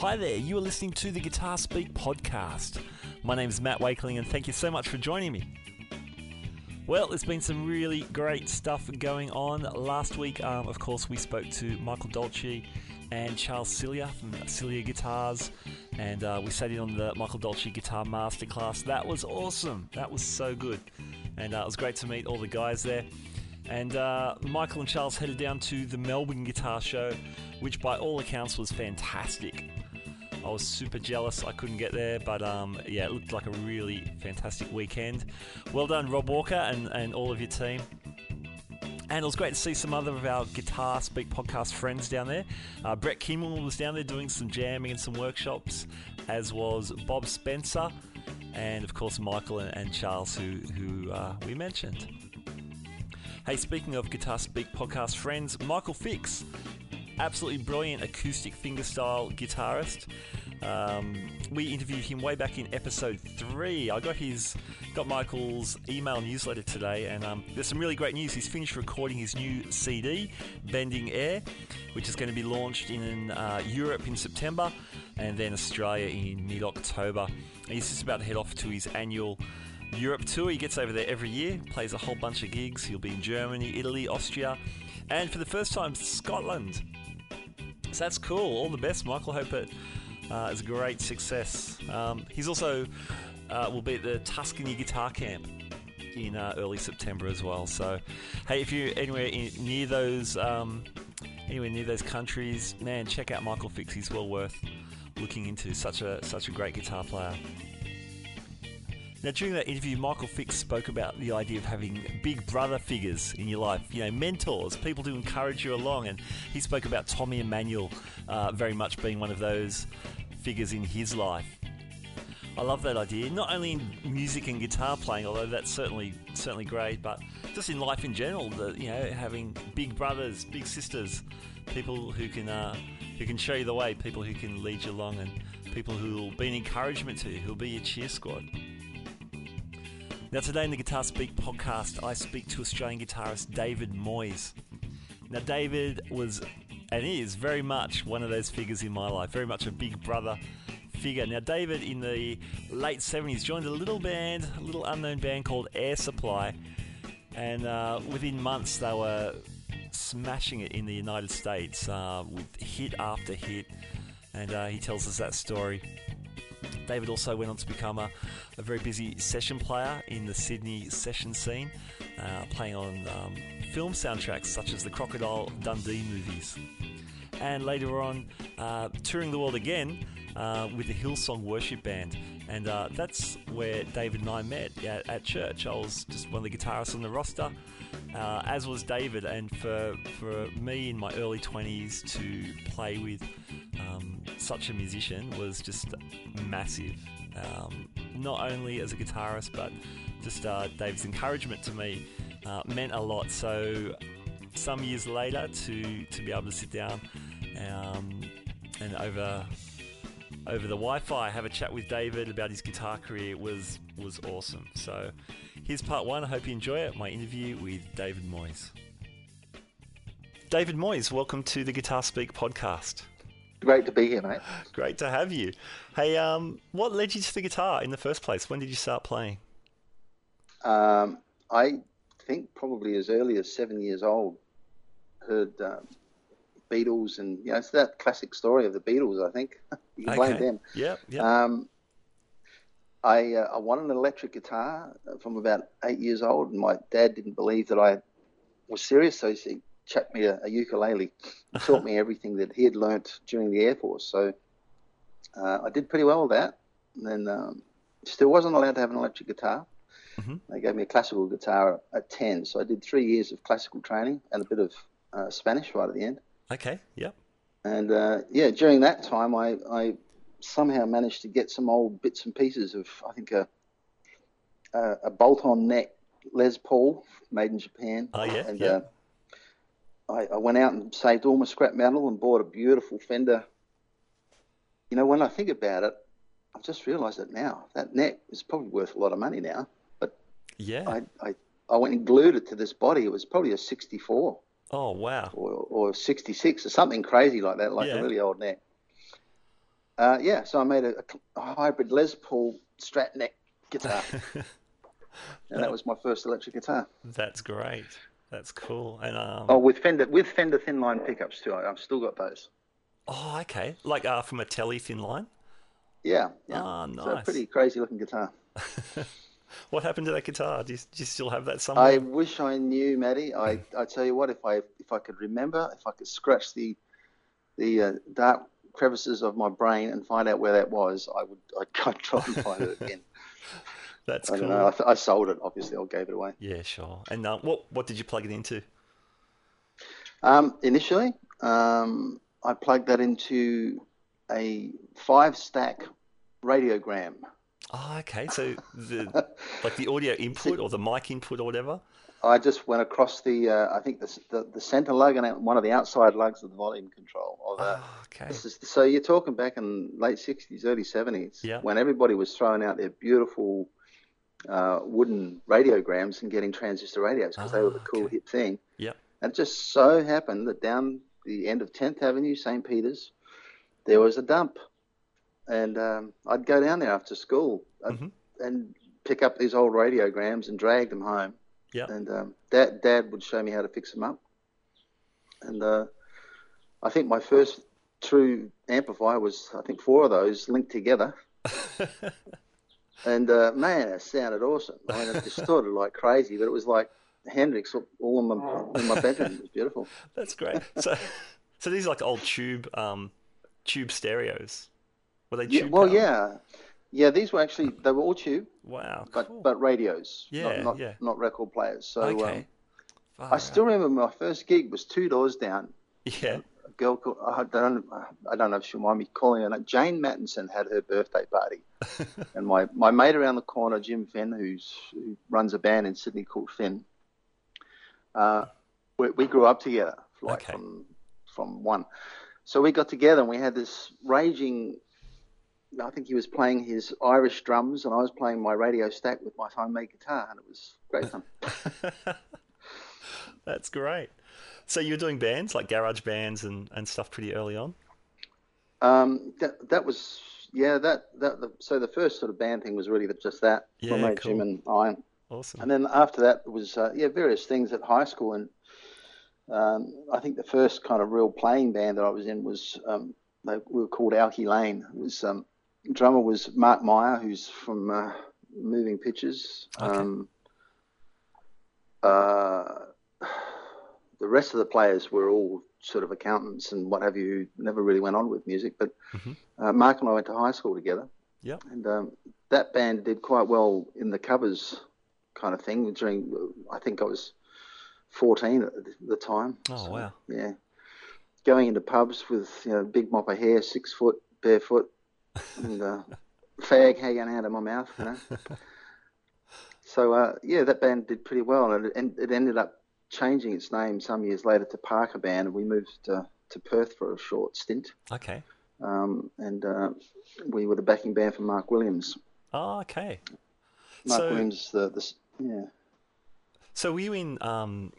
Hi there, you are listening to the Guitar Speak podcast. My name is Matt Wakeling, and thank you so much for joining me. Well, there's been some really great stuff going on. Last week, um, of course, we spoke to Michael Dolce and Charles Cilia from Cilia Guitars, and uh, we sat in on the Michael Dolce Guitar Masterclass. That was awesome. That was so good, and uh, it was great to meet all the guys there. And uh, Michael and Charles headed down to the Melbourne Guitar Show, which by all accounts was fantastic. I was super jealous I couldn't get there, but um, yeah, it looked like a really fantastic weekend. Well done, Rob Walker, and, and all of your team. And it was great to see some other of our Guitar Speak podcast friends down there. Uh, Brett Kimmel was down there doing some jamming and some workshops, as was Bob Spencer, and of course Michael and, and Charles, who, who uh, we mentioned. Hey, speaking of Guitar Speak podcast friends, Michael Fix, absolutely brilliant acoustic fingerstyle guitarist. Um, we interviewed him way back in episode three. I got his, got Michael's email newsletter today, and um, there's some really great news. He's finished recording his new CD, Bending Air, which is going to be launched in uh, Europe in September, and then Australia in mid-October. He's just about to head off to his annual Europe tour. He gets over there every year, plays a whole bunch of gigs. He'll be in Germany, Italy, Austria, and for the first time, Scotland. So that's cool. All the best, Michael. Hope it uh, is a great success. Um, he's also uh, will be at the Tuscany Guitar Camp in uh, early September as well. So, hey, if you're anywhere in, near those um, anywhere near those countries, man, check out Michael Fix. He's well worth looking into. Such a such a great guitar player. Now, during that interview, Michael Fix spoke about the idea of having big brother figures in your life, you know, mentors, people to encourage you along. And he spoke about Tommy Emmanuel uh, very much being one of those figures in his life. I love that idea, not only in music and guitar playing, although that's certainly certainly great, but just in life in general. The, you know, having big brothers, big sisters, people who can uh, who can show you the way, people who can lead you along, and people who will be an encouragement to you, who'll be your cheer squad. Now, today in the Guitar Speak podcast, I speak to Australian guitarist David Moyes. Now, David was and is very much one of those figures in my life, very much a big brother figure. Now, David in the late 70s joined a little band, a little unknown band called Air Supply, and uh, within months they were smashing it in the United States uh, with hit after hit, and uh, he tells us that story. David also went on to become a, a very busy session player in the Sydney session scene, uh, playing on um, film soundtracks such as the Crocodile Dundee movies. And later on, uh, touring the world again uh, with the Hillsong Worship Band. And uh, that's where David and I met at, at, church. I was just one of the guitarists on the roster, uh, as was David. And for, for me in my early 20s to play with um, such a musician was just massive. Um, not only as a guitarist, but just uh, Dave's encouragement to me uh, meant a lot. So some years later, to to be able to sit down um, and over over the Wi-Fi have a chat with David about his guitar career was was awesome. So here's part one. I hope you enjoy it. My interview with David Moyes. David Moyes, welcome to the Guitar Speak podcast. Great to be here, mate. Great to have you. Hey, um, what led you to the guitar in the first place? When did you start playing? Um, I think probably as early as seven years old. Heard um, Beatles, and you know, it's that classic story of the Beatles. I think you can okay. blame them. Yeah, yeah. Um, I uh, I wanted an electric guitar from about eight years old, and my dad didn't believe that I was serious, so he chucked me a, a ukulele, taught me everything that he had learnt during the Air Force. So uh, I did pretty well with that. And then um, still wasn't allowed to have an electric guitar. Mm-hmm. They gave me a classical guitar at 10. So I did three years of classical training and a bit of uh, Spanish right at the end. Okay, yep. And uh, yeah, during that time, I, I somehow managed to get some old bits and pieces of, I think, a, a, a bolt on neck Les Paul made in Japan. Oh, yeah. And yeah. Uh, I, I went out and saved all my scrap metal and bought a beautiful Fender. You know, when I think about it, I've just realised it now. That neck is probably worth a lot of money now. But yeah, I, I, I went and glued it to this body. It was probably a 64. Oh wow! Or, or 66 or something crazy like that, like yeah. a really old neck. Uh, yeah, so I made a, a hybrid Les Paul Strat neck guitar, and that was my first electric guitar. That's great. That's cool. And um, Oh, with Fender with Fender thin line pickups too. I, I've still got those. oh, okay. Like uh, from a Tele thin line. Yeah, yeah. Ah, So a nice. pretty crazy looking guitar. What happened to that guitar? Do you, do you still have that somewhere? I wish I knew, Maddie. I I tell you what, if I if I could remember, if I could scratch the the uh, dark crevices of my brain and find out where that was, I would I'd, I'd try and find it again. That's I cool. don't know. I, th- I sold it. Obviously, I gave it away. Yeah, sure. And uh, what what did you plug it into? Um, initially, um, I plugged that into a five stack radiogram. Oh, okay. So the like the audio input or the mic input or whatever. I just went across the, uh, I think the, the the center lug and one of the outside lugs of the volume control. Of, uh, Oh, okay. is, so you're talking back in late '60s, early '70s, Yeah. when everybody was throwing out their beautiful uh, wooden radiograms and getting transistor radios because they were the Ah, cool okay. hip thing. Yep. And it just so happened that down the end of 10th Avenue, St. Peter's, there was a dump. And um, I'd go down there after school uh, Mhm. and pick up these old radiograms and drag them home. Yep. And um, dad, dad would show me how to fix them up. And uh, I think my first true amplifier was, I think, four of those linked together. And uh, man, it sounded awesome. I mean, it distorted like crazy, but it was like Hendrix all in my, in my bedroom. It was beautiful. That's great. So so these are like old tube um tube stereos. Were they Yeah, well, powered? yeah, yeah. These were actually they were all tube, Wow. but cool. but radios, Yeah, not not, yeah. not record players. So okay. um, I still remember my first gig was two doors down. Yeah. A girl called I don't I don't know if she'll mind me calling her. Jane Mattinson had her birthday party, and my, my mate around the corner, Jim Finn, who's who runs a band in Sydney called Finn. Uh, we, we grew up together, like Okay. from from one. So we got together and we had this raging. I think he was playing his Irish drums and I was playing my radio stack with my homemade guitar, and it was great fun. That's great. So you were doing bands like garage bands and, and stuff pretty early on. Um, that that was yeah that that the, so the first sort of band thing was really just that. Yeah, my mate cool. Jim and I. Awesome. And then after that there was uh, yeah various things at high school and um, I think the first kind of real playing band that I was in was um, they, we were called Alki Lane. It was um, drummer was Mark Meyer who's from uh, Moving Pictures. Okay. Um, uh, the rest of the players were all sort of accountants and what have you, who never really went on with music. But Mhm. uh, Mark and I went to high school together. Yep. And um, that band did quite well in the covers kind of thing during, I think I was 14 at the- time. Oh, wow. Yeah. Going into pubs with, you know, big mop of hair, six foot, barefoot, and uh, fag hanging out of my mouth, you know. So uh, yeah, that band did pretty well, and it, and it ended up changing its name some years later to Parker Band, and we moved to, to Perth for a short stint. Okay. Um, and uh, we were the backing band for Mark Williams. Oh, okay. Mark So- Williams, the, the yeah, So were you in um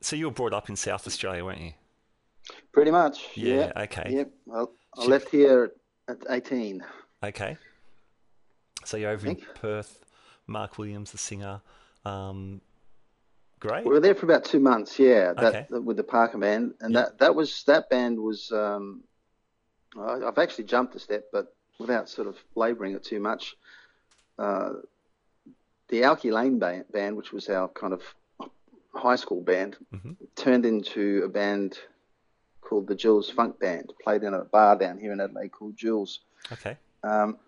so you were brought up in South Australia, weren't you? pretty much. Yeah, Yeah. okay. Yep. I, I Should- left here at 18. Okay. So you're over in. Perth, Mark Williams, the singer. Um great. We were there for about two months. Yeah, that, Okay. with the Parker Band, and Yeah. that that was that band was. Um, I- I've actually jumped a step, but without sort of labouring it too much. Uh, the Alky Lane band, band, which was our kind of high school band, Mhm. turned into a band called the Jules Funk Band. Played in a bar down here in Adelaide called Jules. Okay. Um,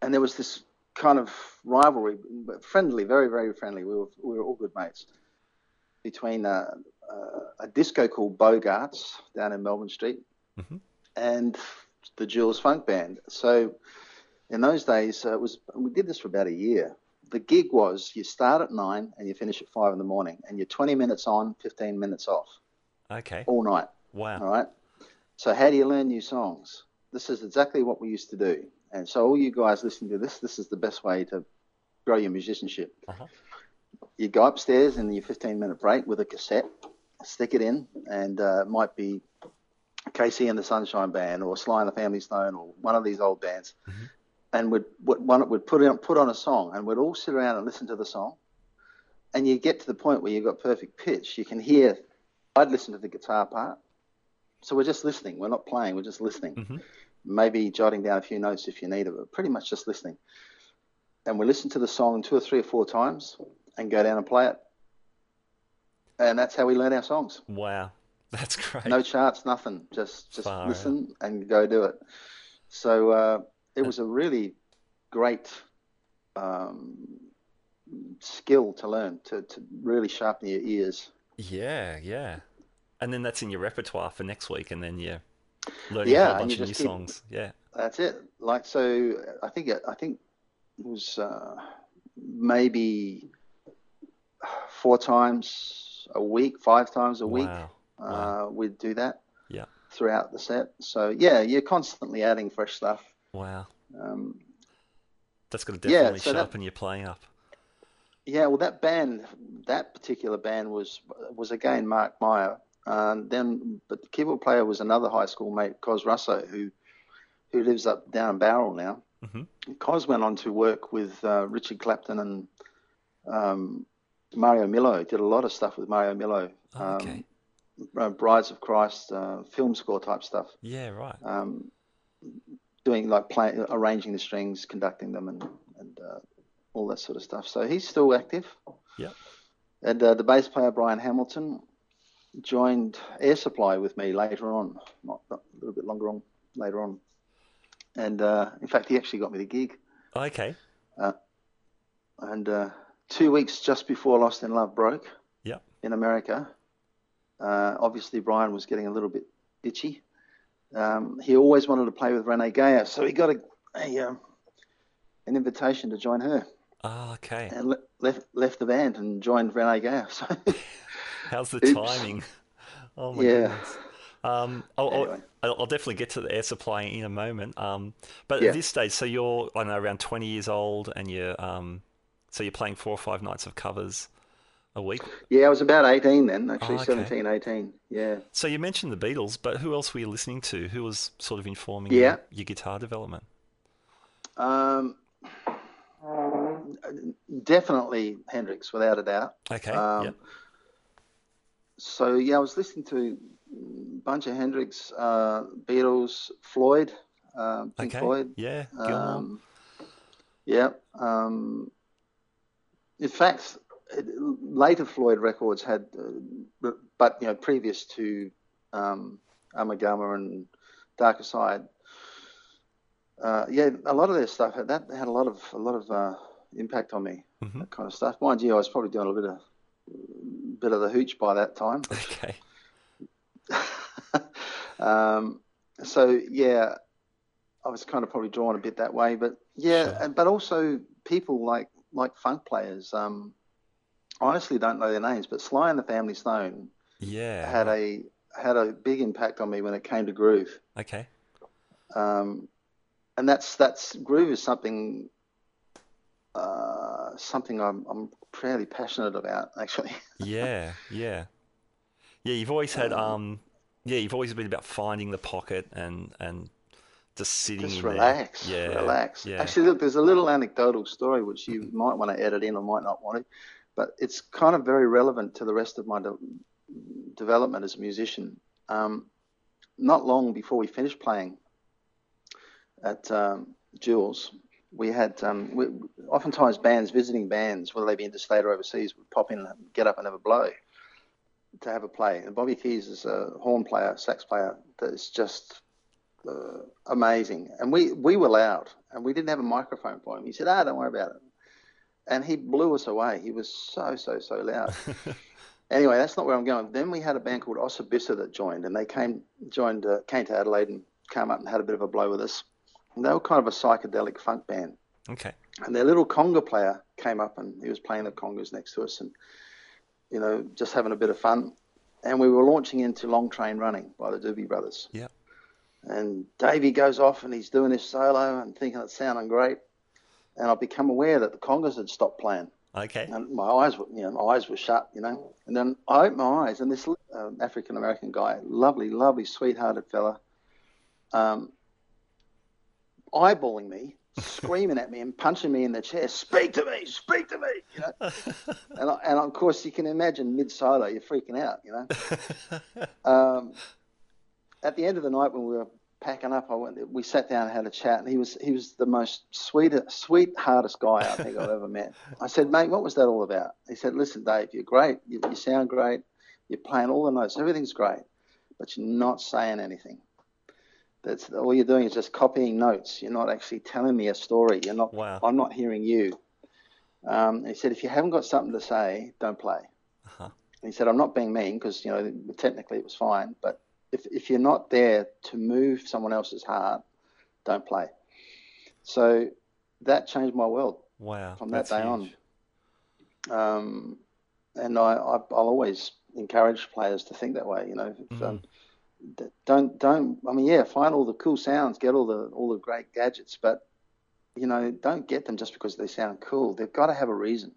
and there was this kind of rivalry, but friendly, very, very friendly. We were, we were all good mates between uh, uh, a disco called Bogarts down in Melbourne Street Mhm. and the Jules Funk Band. So in those days, uh, it was we did this for about a year. The gig was you start at nine and you finish at five in the morning, and you're 20 minutes on, 15 minutes off Okay. all night. Wow. All right. So how do you learn new songs? This is exactly what we used to do. And so all you guys listening to this, this is the best way to grow your musicianship. Uh-huh. You go upstairs in your 15 minute break with a cassette, stick it in, and uh, it might be KC and the Sunshine Band or Sly and the Family Stone or one of these old bands, Mhm. and would would one would put on put on a song, and we'd all sit around and listen to the song, and you get to the point where you've got perfect pitch. You can hear. I'd listen to the guitar part, so we're just listening. We're not playing. We're just listening. Mhm. Maybe jotting down a few notes if you need it, but pretty much just listening. And we listen to the song two or three or four times, and go down and play it. And that's how we learn our songs. Wow, that's great. No charts, nothing. Just just Far out. listen and go do it. So uh, it was a really great um, skill to learn to, to really sharpen your ears. Yeah, yeah. And then that's in your repertoire for next week, and then you're learning a Yeah, whole bunch of new keep- songs. Yeah. That's it. Like so, I think it, I think it was uh, maybe four times a week, five times a week. Wow. Uh, Wow. we'd do that. Yeah. Throughout the set. So yeah, you're constantly adding fresh stuff. Wow. Um, That's got to Yeah, definitely so that- sharpen your playing up. Yeah, well, that band, that particular band was was again Mark Meyer. Um, then, but the keyboard player was another high school mate, Cos Russo, who who lives up down in Bowral now. Mhm. Cos went on to work with uh, Richard Clapton and um, Mario Millo. Did a lot of stuff with Mario Millo. Oh, okay. uh, Brides of Christ, uh, film score type stuff. Yeah, right. Um, doing like playing, arranging the strings, conducting them, and and uh, all that sort of stuff. So he's still active. Yep. And uh, the bass player Brian Hamilton joined Air Supply with me later on, not, not a little bit longer on later on. And uh, in fact, he actually got me the gig. Okay. And uh, two weeks just before Lost in Love broke Yep. in America, uh, obviously Brian was getting a little bit itchy. Um, he always wanted to play with Renée Geyer, so he got a, a um, an invitation to join her, Ah, okay. and le- left left the band and joined Renée Geyer. So How's the Oops. timing? Oh my Yeah. goodness. Um, I'll, I'll- Anyway. I'll, I'll definitely get to the air supply in a moment. Um, but Yeah. at this stage, so you're, I don't know, around 20 years old, and you're, um, so you're playing four or five nights of covers a week. yeah, I was about 18 then, actually Oh, okay. 17, 18. Yeah. So you mentioned the Beatles, but who else were you listening to? Who was sort of informing Yeah. your, your guitar development? Um, definitely Hendrix, without a doubt. Okay. Um, yep. So yeah, I was listening to a bunch of Hendrix, uh, Beatles, Floyd, uh, Pink Okay. Floyd. Yeah. Um, yeah. Um, in fact, it, later Floyd records had, uh, but you know, previous to um, Ummagumma and Darker Side, uh, yeah, a lot of their stuff had that had a lot of a lot of uh, impact on me. Mhm. That kind of stuff. Mind you, I was probably doing a bit of bit of the hooch by that time. okay. um, so yeah, I was kind of probably drawn a bit that way, but yeah, Sure. and, but also people like like funk players. Um, honestly don't know their names, but Sly and the Family Stone Yeah. had a had a big impact on me when it came to groove. Okay. Um, and that's that's groove is something uh, something I'm I'm fairly passionate about actually. Yeah. Yeah. Yeah. You've always had, Um, um, yeah, you've always been about finding the pocket and, and just sitting Just in there. relax, Yeah. relax. Yeah. Actually, look, there's a little anecdotal story which you might want to edit in or might not want to, but it's kind of very relevant to the rest of my de- development as a musician. Um, not long before we finished playing at um, Jules, we had um, we, oftentimes bands visiting bands, whether they be interstate or overseas, would pop in and get up and have a blow to have a play. And Bobby Keys is a horn player, sax player that is just uh, amazing. And we, we were loud and we didn't have a microphone for him. He said, ah, don't worry about it. And he blew us away. He was so, so, so loud. anyway, that's not where I'm going. Then we had a band called Osibisa that joined and they came, joined, uh, came to Adelaide and came up and had a bit of a blow with us. And they were kind of a psychedelic funk band. Okay. And their little conga player came up and he was playing the congas next to us and, you know, just having a bit of fun. And we were launching into Long Train Running by the Doobie Brothers. Yeah. And Davey goes off and he's doing his solo and thinking it's sounding great. And I've become aware that the congas had stopped playing. Okay. And my eyes were, you know, my eyes were shut, you know. And then I opened my eyes, and this uh, African American guy, lovely, lovely, sweethearted fella, um, eyeballing me, screaming at me and punching me in the chest. Speak to me, speak to me, you know. and, I, and of course, you can imagine mid solo, you're freaking out, you know. um, at the end of the night, when we were packing up, I went. We sat down and had a chat, and he was he was the most sweet, sweetheartest guy I think I've ever met. I said, mate, what was that all about? He said, listen, Dave, you're great. You, you sound great. You're playing all the notes. Everything's great, but you're not saying anything. That's all you're doing is just copying notes. You're not actually telling me a story. You're not. Wow. I'm not hearing you. Um, he said, if you haven't got something to say, don't play. Uh-huh. He said, I'm not being mean because you know technically it was fine, but if if you're not there to move someone else's heart, don't play. So that changed my world Wow. from that day huge. on. Um, and I, I I'll always encourage players to think that way. You know, if, Mm. um, don't don't. I mean, yeah, find all the cool sounds, get all the all the great gadgets, but you know, don't get them just because they sound cool. They've got to have a reason.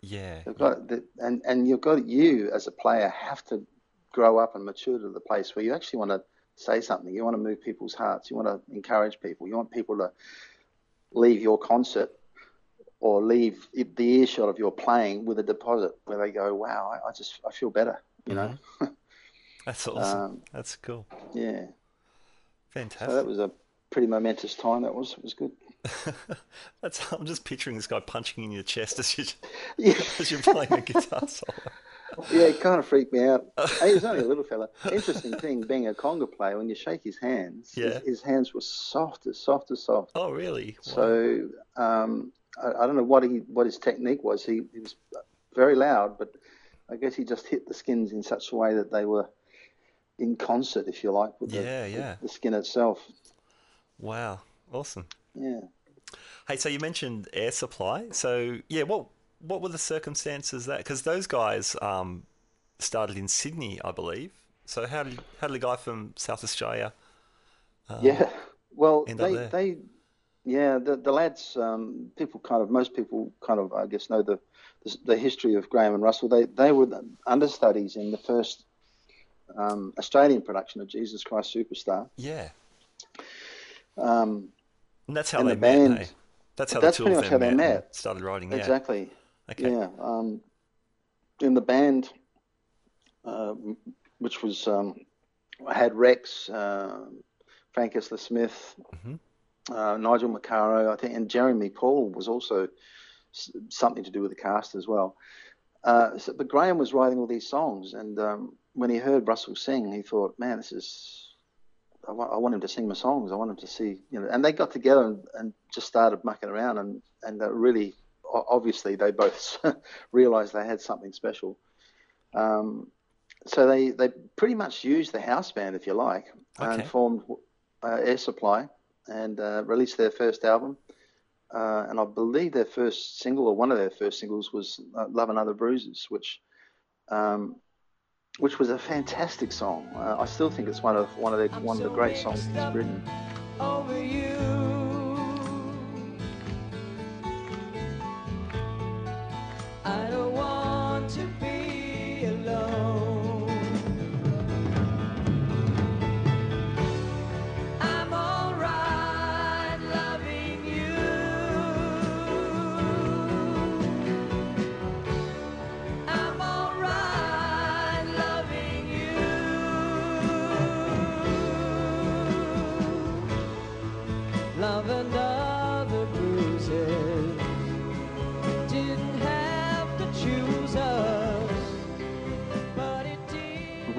Yeah. They've got the, and and you've got you as a player have to grow up and mature to the place where you actually want to say something. You want to move people's hearts. You want to encourage people. You want people to leave your concert or leave the earshot of your playing with a deposit where they go, "Wow, I, I just I feel better." You know, mm-hmm. That's awesome. um, that's cool. yeah. Fantastic. So that was a pretty momentous time. That was it was good. That's, I'm just picturing this guy punching in your chest as, you, Yeah, as you're playing a guitar solo. yeah, it kind of freaked me out. he was only a little fella. Interesting thing, being a conga player, when you shake his hands, Yeah. his, his hands were soft as soft as soft. Oh, really? Wow. So um, I, I don't know what he what his technique was. He, he was very loud, but I guess he just hit the skins in such a way that they were in concert, if you like, with, Yeah, the, yeah. the skin itself. Wow. Awesome. Yeah. Hey, so you mentioned air supply. So yeah, what what were the circumstances that? Because those guys um, started in Sydney, I believe. So how did how did a guy from South Australia? Um, Yeah. Well, they, they, yeah, the, the lads, um, people kind of, most people kind of, I guess, know the, the, the history of Graham and Russell. They, they were understudies in the first um, Australian production of Jesus Christ Superstar. Yeah, Um, and that's how And they the met. hey? That's how that's the two pretty of much them how they met. Started writing. Yeah. Exactly. Okay. Yeah. Um, in the band, uh, which was um, had Rex, uh, Frank Esler Smith, Mhm. uh, Nigel Macara, I think, and Jeremy Paul was also something to do with the cast as well. Uh, so, but Graham was writing all these songs, and um, when he heard Russell sing, he thought, "Man, this is." I want, I want him to sing my songs. I want him to see, you know. And they got together and, and just started mucking around, and and really, obviously, they both realised they had something special. Um, so they they pretty much used the house band, if you like, and formed uh, Air Supply and uh, released their first album. Uh, and I believe their first single, or one of their first singles, was uh, "Love and Other Bruises," which um, which was a fantastic song. Uh, I still think it's one of one of the one of the great songs he's written.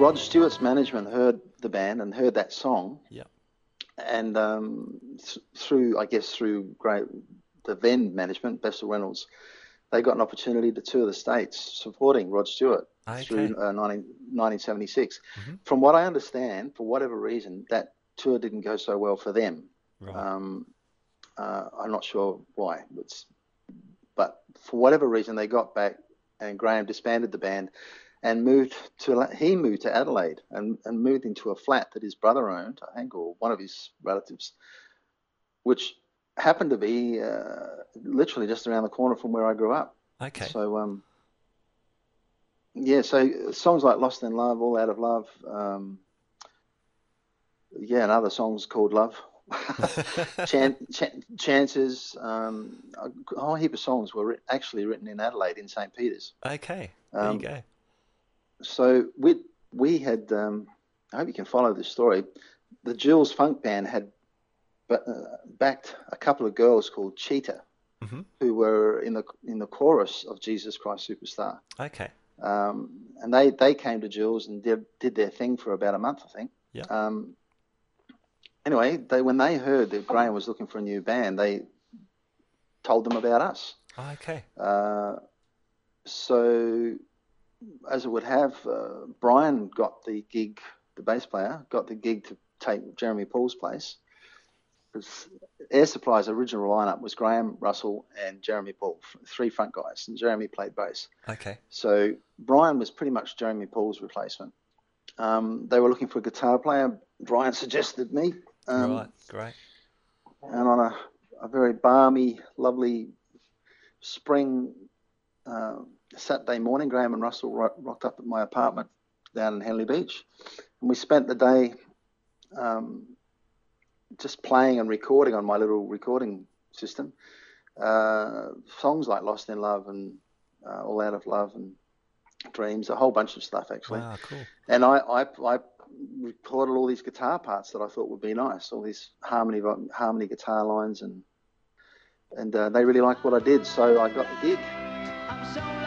Rod Stewart's management heard the band and heard that song, Yeah. and um, th- through I guess through great the then management, Bessel Reynolds, they got an opportunity to tour the states supporting Rod Stewart through uh, 19, 1976. Mhm. From what I understand, for whatever reason, that tour didn't go so well for them. Right. Um, uh, I'm not sure why, but for whatever reason, they got back, and Graham disbanded the band and moved to. He moved to Adelaide and, and moved into a flat that his brother owned, I think, or one of his relatives, which happened to be uh, literally just around the corner from where I grew up. Okay. So um, yeah, so songs like "Lost in Love," "All Out of Love," um, yeah, and other songs called "Love." Chan- Chan- chances, um, a whole heap of songs were writ- actually written in Adelaide in St. Peter's. okay. There Um, you go. So we we had. Um, I hope you can follow this story. The Jules Funk Band had uh, backed a couple of girls called Cheetah, Mhm. who were in the in the chorus of Jesus Christ Superstar. Okay. Um, and they, they came to Jules and did did their thing for about a month, I think. Yeah. Um, anyway, they when they heard that Graham was looking for a new band, they told them about us. Okay. Uh, so, as it would have, uh, Brian got the gig, the bass player got the gig to take Jeremy Paul's place. Because Air Supply's original lineup was Graham, Russell, and Jeremy Paul, three front guys, and Jeremy played bass. Okay. So Brian was pretty much Jeremy Paul's replacement. Um, they were looking for a guitar player. Brian suggested me. Um, right. Great. and on a, a very balmy, lovely spring uh, Saturday morning, Graham and Russell ro- rocked up at my apartment down in Henley Beach, and we spent the day um, just playing and recording on my little recording system uh, songs like "Lost in Love" and uh, "All Out of Love" and "Dreams," a whole bunch of stuff actually. Wow. Cool. And I, I, I recorded all these guitar parts that I thought would be nice, all these harmony harmony guitar lines, and and uh, they really liked what I did, so I got the gig.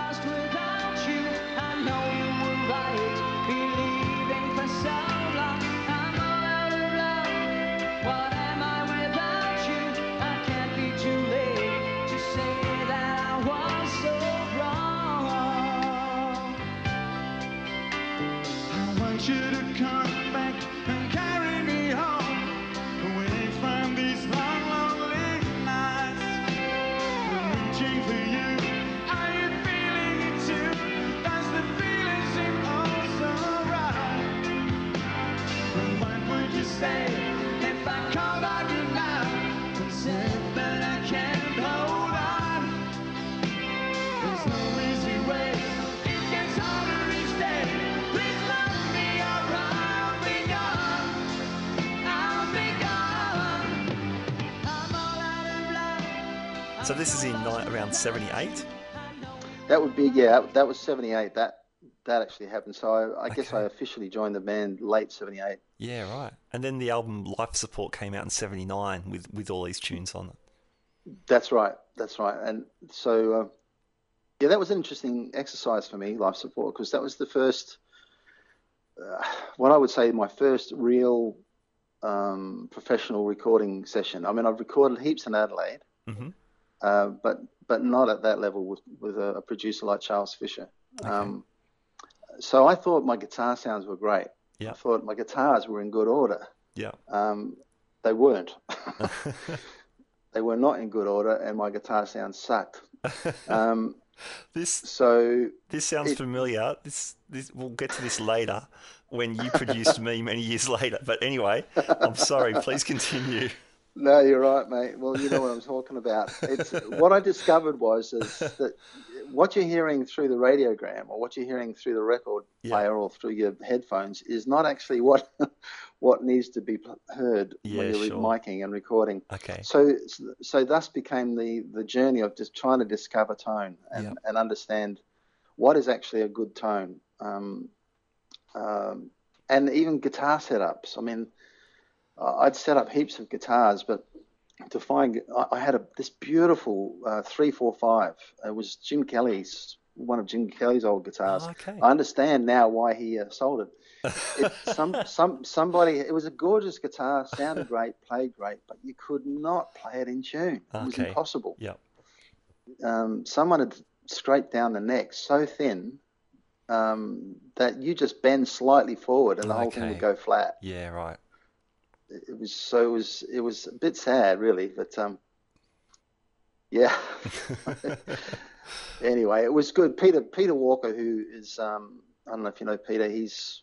Want you to around 78. That would be yeah, that was '78. That that actually happened. So I, I guess I officially joined the band late '78. Yeah. Right. And then the album Life Support came out in 79 with with all these tunes on it. That's right. That's right. And so, uh, yeah, that was an interesting exercise for me, life support, because that was the first, uh, what I would say, my first real um, professional recording session. I mean, I've recorded heaps in Adelaide, hmm uh, but but not at that level with with a, a producer like Charles Fisher. Um, so I thought my guitar sounds were great. Yeah. I thought my guitars were in good order. Yeah. Um, they weren't. they were not in good order, and my guitar sound sucked. Um, This so this sounds It- familiar. This this we'll get to this later when you produced me many years later. But anyway, I'm sorry. Please continue. No, you're right, mate. Well, you know what I'm talking about. It's what I discovered was is that what you're hearing through the radiogram or what you're hearing through the record Yeah. player or through your headphones is not actually what what needs to be heard Yeah, when you're sure. miking and recording. Okay. So, so thus became the, the journey of just trying to discover tone and, Yeah. and understand what is actually a good tone. Um, um, and even guitar setups. I mean, I'd set up heaps of guitars, but to find, I, I had a, this beautiful uh, 345. It was Jim Kelly's, one of Jim Kelly's old guitars. Oh, okay. I understand now why he uh, sold it. it. Some, some, somebody. It was a gorgeous guitar, sounded great, played great, but you could not play it in tune. It was Okay. impossible. Yeah. Um, someone had scraped down the neck so thin um, that you just bend slightly forward and the whole thing would go flat. Yeah. Right. It was so it was it was a bit sad, really, but um, yeah. anyway, it was good. Peter Peter Walker, who is um, I don't know if you know Peter. He's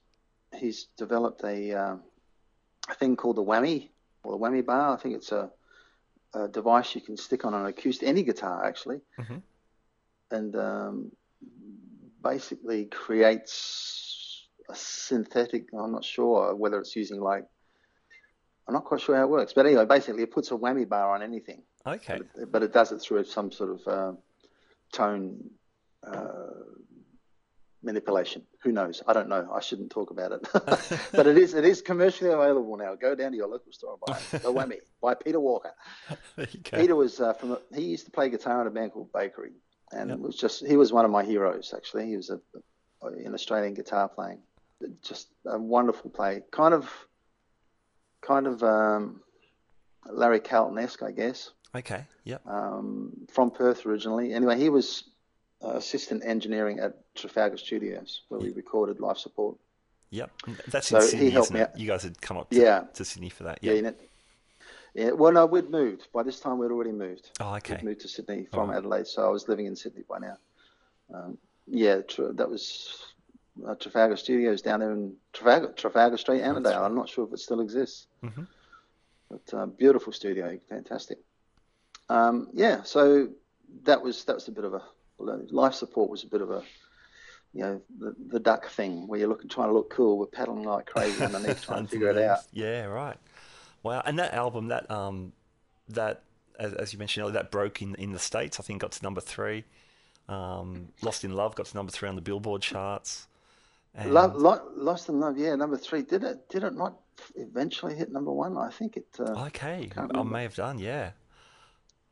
he's developed a um, a thing called the whammy or the whammy bar. I think it's a, a device you can stick on an acoustic any guitar actually, Mhm. and um, basically creates a synthetic. I'm not sure whether it's using like. I'm not quite sure how it works, but anyway, basically it puts a whammy bar on anything, Okay. but it, but it does it through some sort of uh, tone uh, manipulation. Who knows? I don't know. I shouldn't talk about it, but it is it is commercially available now. Go down to your local store and buy it. The whammy by Peter Walker. There you go. Peter was uh, from. A, he used to play guitar in a band called Bakery, and Yep. it was just he was one of my heroes. Actually, he was a, a an Australian guitar playing, just a wonderful play. Kind of, kind of um, Larry Carlton esque, I guess. Okay. Yep. Um, from Perth originally. Anyway, he was uh, assistant engineering at Trafalgar Studios, where we recorded Life Support. Yep. That's So in he helped me out. You guys had come up to, Yeah. to Sydney for that. Yeah, Yeah. yeah. Well, no, we'd moved. By this time, we'd already moved. Oh, okay. We'd moved to Sydney from Alright. Adelaide, so I was living in Sydney by now. Um, yeah, tr- that was uh, Trafalgar Studios down there in Trafalgar, Trafalgar Street, Annandale. I'm not sure if it still exists, Mhm. but uh, beautiful studio, fantastic. Um, yeah, so that was that was a bit of a life support was a bit of a you know the, the duck thing where you're looking trying to look cool, we're paddling like crazy underneath trying to figure it out. Yeah, right. Wow. And that album, that um, that as, as you mentioned earlier, that broke in in the states. I think got to number three. Um, Lost in Love got to number three on the Billboard charts. And Love, Lo- Lost in Love, yeah, number three. Did it? Did it not eventually hit number one? I think it. Uh, okay, I may have done. Yeah.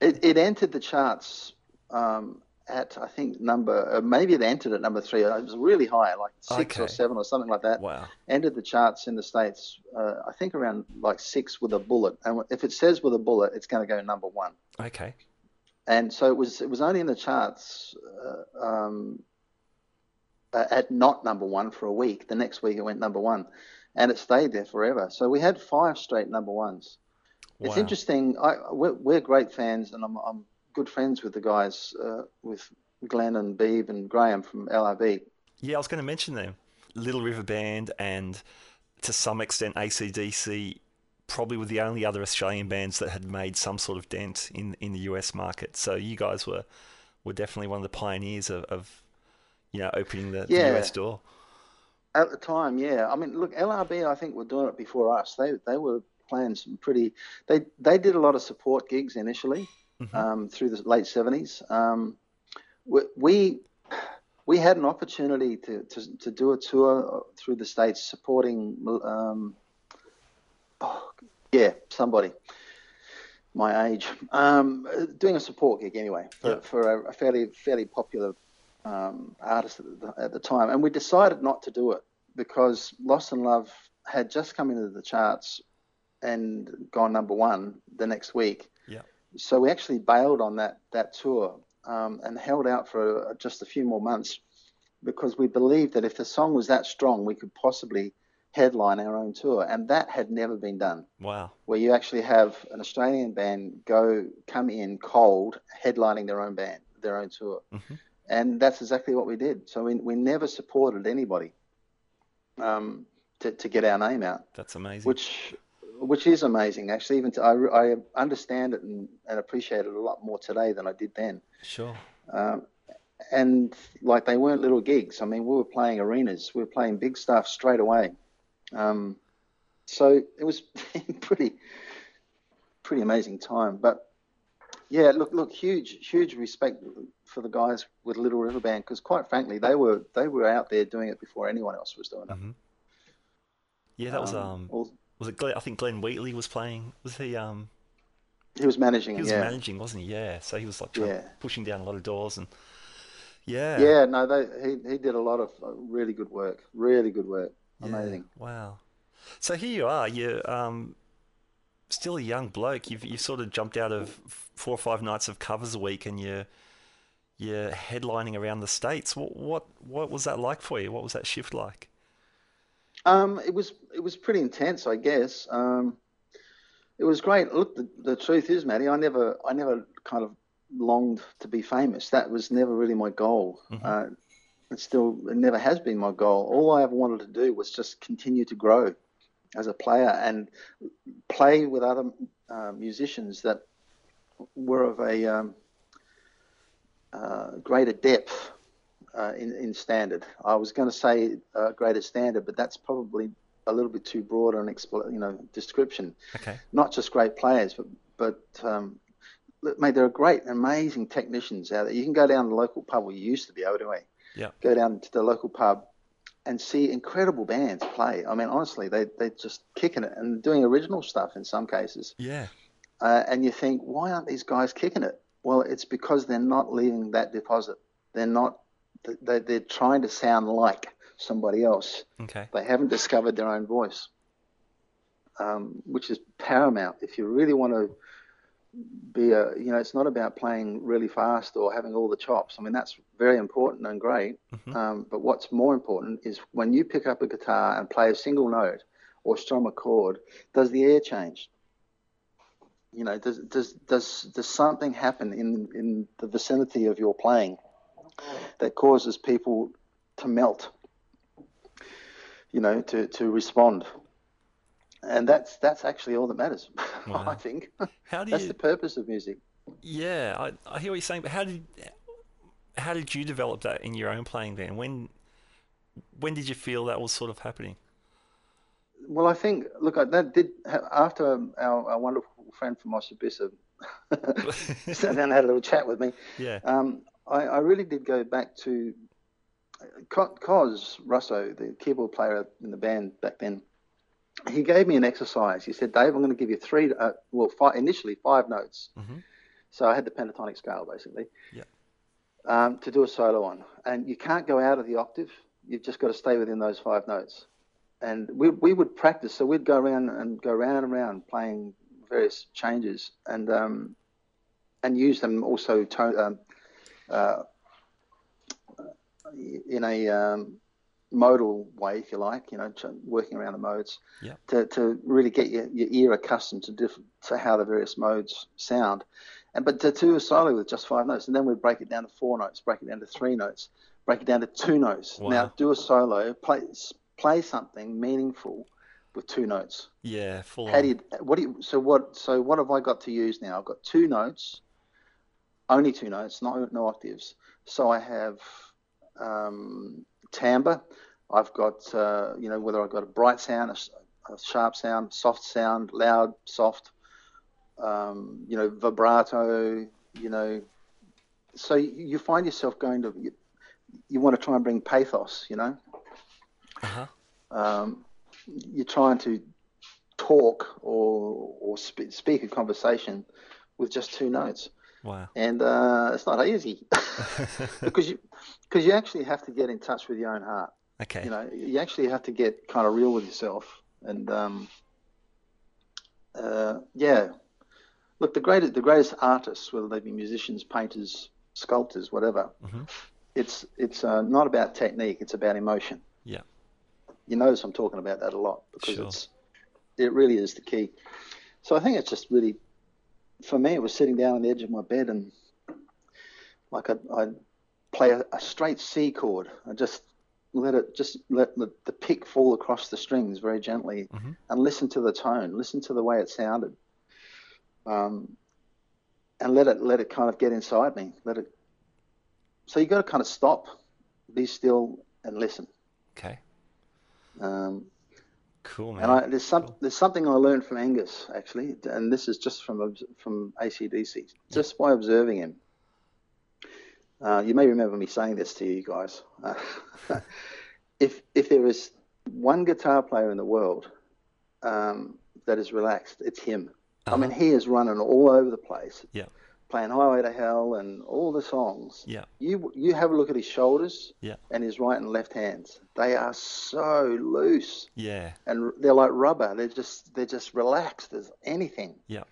it, it entered the charts um, at I think number uh, maybe it entered at number three. It was really high, like six or seven or something like that. Wow. Entered the charts in the states. Uh, I think around like six with a bullet. And if it says with a bullet, it's going to go number one. Okay. and so it was it was only in the charts uh, um, at not number one for a week. The next week it went number one, and it stayed there forever. So we had five straight number ones. It's interesting. I, we're, we're great fans, and I'm, I'm good friends with the guys, uh, with Glenn and Beeb and Graham from LRB. Yeah, I was going to mention them. Little River Band and to some extent ACDC probably were the only other Australian bands that had made some sort of dent in in the US market. So you guys were were definitely one of the pioneers of, of you know opening the, Yeah. the US door. At the time, yeah. I mean, look, LRB, I think were doing it before us. They they were playing some pretty. They they did a lot of support gigs initially um, through the late seventies. Um, we, we we had an opportunity to, to, to do a tour through the states supporting. Um, oh, yeah, somebody my age um, doing a support gig anyway for, Yeah. for a, a fairly fairly popular um, artist at the, at the time, and we decided not to do it because Lost in Love had just come into the charts and gone number one the next week. Yeah. So we actually bailed on that that tour um, and held out for just a few more months because we believed that if the song was that strong, we could possibly headline our own tour, and that had never been done Wow. where you actually have an Australian band go come in cold, headlining their own band, their own tour, Mhm. And that's exactly what we did. So we we never supported anybody um, to to get our name out, That's amazing. which which is amazing actually. Even to, I I understand it and, and appreciate it a lot more today than I did then. sure. Um, and like they weren't little gigs. I mean, we were playing arenas, we were playing big stuff straight away. Um, so it was pretty, pretty amazing time. But yeah, look, look, huge, huge respect for the guys with Little River Band because, quite frankly, they were they were out there doing it before anyone else was doing it. Yeah, that was um all- was it Glenn, I think Glenn Wheatley was playing was he um he was managing. he was yeah, managing, wasn't he? Yeah. So he was like Yeah. pushing down a lot of doors and yeah. yeah. No, they, he he did a lot of really good work. Really good work. Yeah, Amazing. Wow. So here you are. You're um, still a young bloke. You've you've sort of jumped out of four or five nights of covers a week, and you're you're headlining around the states. What what what was that like for you? What was that shift like? Um, it was it was pretty intense, I guess. Um, it was great. Look, the, the truth is, Matty, I never I never kind of longed to be famous. That was never really my goal. Uh, it still it never has been my goal. All I ever wanted to do was just continue to grow as a player and play with other uh, musicians that were of a um, uh, greater depth uh, in, in standard. I was going to say uh, greater standard, but that's probably a little bit too broad an expl- you know description. Okay. Not just great players, but but um, look, mate, there are great, amazing technicians out there. You can go down to the local pub, you used to be able to, eh? Yeah. Go down to the local pub and see incredible bands play. I mean, honestly, they they're just kicking it and doing original stuff in some cases. Yeah. Uh, and you think, why aren't these guys kicking it? Well, it's because they're not leaving that deposit. They're not. They, they're trying to sound like somebody else. Okay. They haven't discovered their own voice, um, which is paramount. If you really want to be a, you know, it's not about playing really fast or having all the chops. I mean, that's very important and great. Um, but what's more important is when you pick up a guitar and play a single note or strum a chord, does the air change? You know, does does does does something happen in in the vicinity of your playing that causes people to melt? You know, to to respond, and that's that's actually all that matters. Wow. I think How do that's you? the purpose of music. Yeah, I, I hear what you're saying, but how did how did you develop that in your own playing then? When when did you feel that was sort of happening? Well, I think look, that did after our, our wonderful friend from Osibisa sat down and had a little chat with me. Yeah. Um, I, I really did go back to Cos Russo, the keyboard player in the band back then. He gave me an exercise. He said, "Dave, I'm going to give you three, uh, well, five, initially five notes. Mhm. So I had the pentatonic scale basically. Yeah. Um, to do a solo on, and you can't go out of the octave. You've just got to stay within those five notes. And we we would practice. So we'd go around and go round and round playing various changes, and um, and use them also to, um, uh, in a um, modal way, if you like, you know, working around the modes Yeah. to, to really get your, your ear accustomed to different to how the various modes sound. And but to do a solo with just five notes, and then we'd break it down to four notes, break it down to three notes, break it down to two notes. Wow. Now do a solo, play play something meaningful with two notes. Yeah, full How on. do you? What do you? So what? So what have I got to use now? I've got two notes, only two notes, not no octaves. So I have um, timbre. I've got uh, you know whether I've got a bright sound, a sharp sound, soft sound, loud, soft. Um, you know vibrato. You know, so you, you find yourself going to. You, you want to try and bring pathos. You know Uh-huh. um, you're trying to talk or or sp- speak a conversation with just two notes, Wow. and uh, it's not easy because you because you actually have to get in touch with your own heart. Okay. You know, you actually have to get kind of real with yourself, and um, uh, yeah. Look, the greatest the greatest artists, whether they be musicians, painters, sculptors, whatever, Mhm. it's it's uh, not about technique; it's about emotion Yeah. you notice I'm talking about that a lot because Sure. it's it really is the key. So I think it's just really for me it was sitting down on the edge of my bed and like I'd, I'd play a, a straight C chord. I just let it just let the, the pick fall across the strings very gently Mhm. and listen to the tone, listen to the way it sounded. Um, and let it let it kind of get inside me. Let it so you got to kind of stop, be still, and listen. Okay. Um, Cool, man. and I, there's some Cool. there's something I learned from Angus actually, and this is just from from ACDC, just by observing him. Uh, you may remember me saying this to you guys. Uh, if if there is one guitar player in the world um, that is relaxed, it's him. I mean, he is running all over the place, Uh-huh. Yeah. Playing Highway to Hell and all the songs. Yeah. You you have a look at his shoulders Yeah. and his right and left hands. They are so loose Yeah. and they're like rubber. They're just they're just relaxed as anything. Yeah.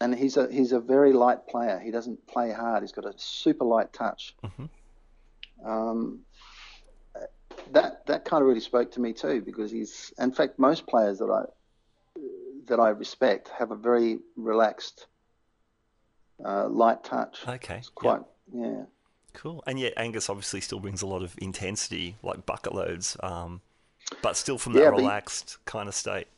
And he's a he's a very light player. He doesn't play hard. He's got a super light touch. Mhm. Um, that that kind of really spoke to me too because he's in fact most players that I that I respect have a very relaxed, uh, light touch. Okay. It's quite yeah. Cool. And yet Angus obviously still brings a lot of intensity, like bucket loads, um, but still from that Yeah, but relaxed kind of state.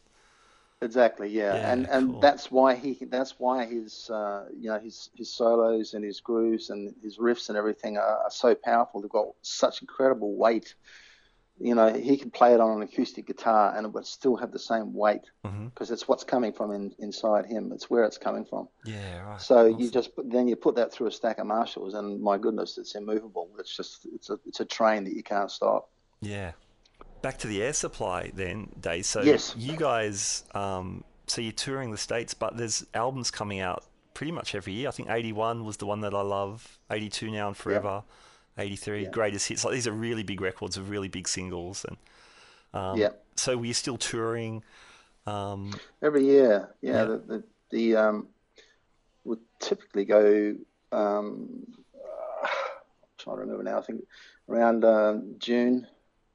Exactly, yeah, Yeah, and and cool. that's why he that's why his uh, you know his his solos and his grooves and his riffs and everything are, are so powerful. They've got such incredible weight. You know, he can play it on an acoustic guitar and it would still have the same weight because it's what's coming from in, inside him. It's where it's coming from. Yeah, right. So you just then you put that through a stack of Marshalls, and my goodness, it's immovable. It's just it's a it's a train that you can't stop. Yeah. Back to the air supply then, Dave. So Yes. you guys, um, so you're touring the states, but there's albums coming out pretty much every year. I think 81 was the one that I love. 82 now and forever. 83 Yeah. greatest hits. Like these are really big records of really big singles. And um, Yeah. So were you still touring? Um, Every year, yeah, Yeah. the the, the um, would typically go. Um, uh, I'm trying to remember now. I think around um June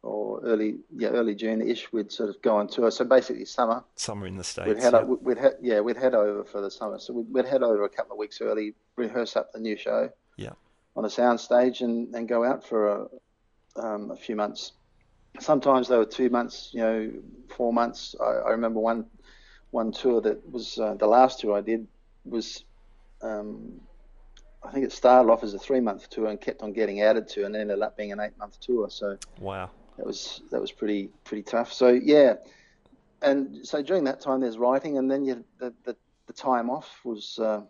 or early, yeah, early June-ish. We'd sort of go on tour. So basically, summer. Summer in the states. We'd head yeah. up. We'd head, yeah, we'd head over for the summer. So we'd, we'd head over a couple of weeks early, rehearse up the new show Yeah. On a sound stage, and, and go out for a, um, a few months. Sometimes they were two months, you know, four months. I, I remember one one tour that was uh, the last tour I did was, um, I think it started off as a three month tour and kept on getting added to, and ended up being an eight month tour. So Wow. that was that was pretty pretty tough. So yeah, and so during that time there's writing, and then you, the, the the time off was, uh,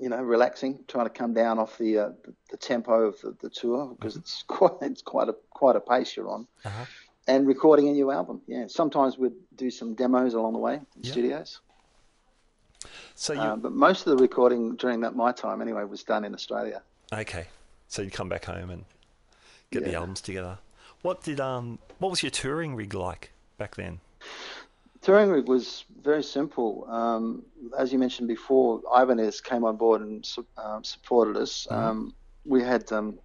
you know, relaxing, trying to come down off the uh, the, the tempo of the, the tour because it's quite it's quite a quite a pace you're on, Uh-huh. and recording a new album. Yeah, sometimes we'd do some demos along the way in Yeah. studios, So you uh, but most of the recording during that my time anyway was done in Australia. okay? So you come back home and get the albums together. What did um? What was your touring rig like back then? Touring rig was very simple. Um, as you mentioned before, Ibanez came on board and su- um, supported us. Um, we had um,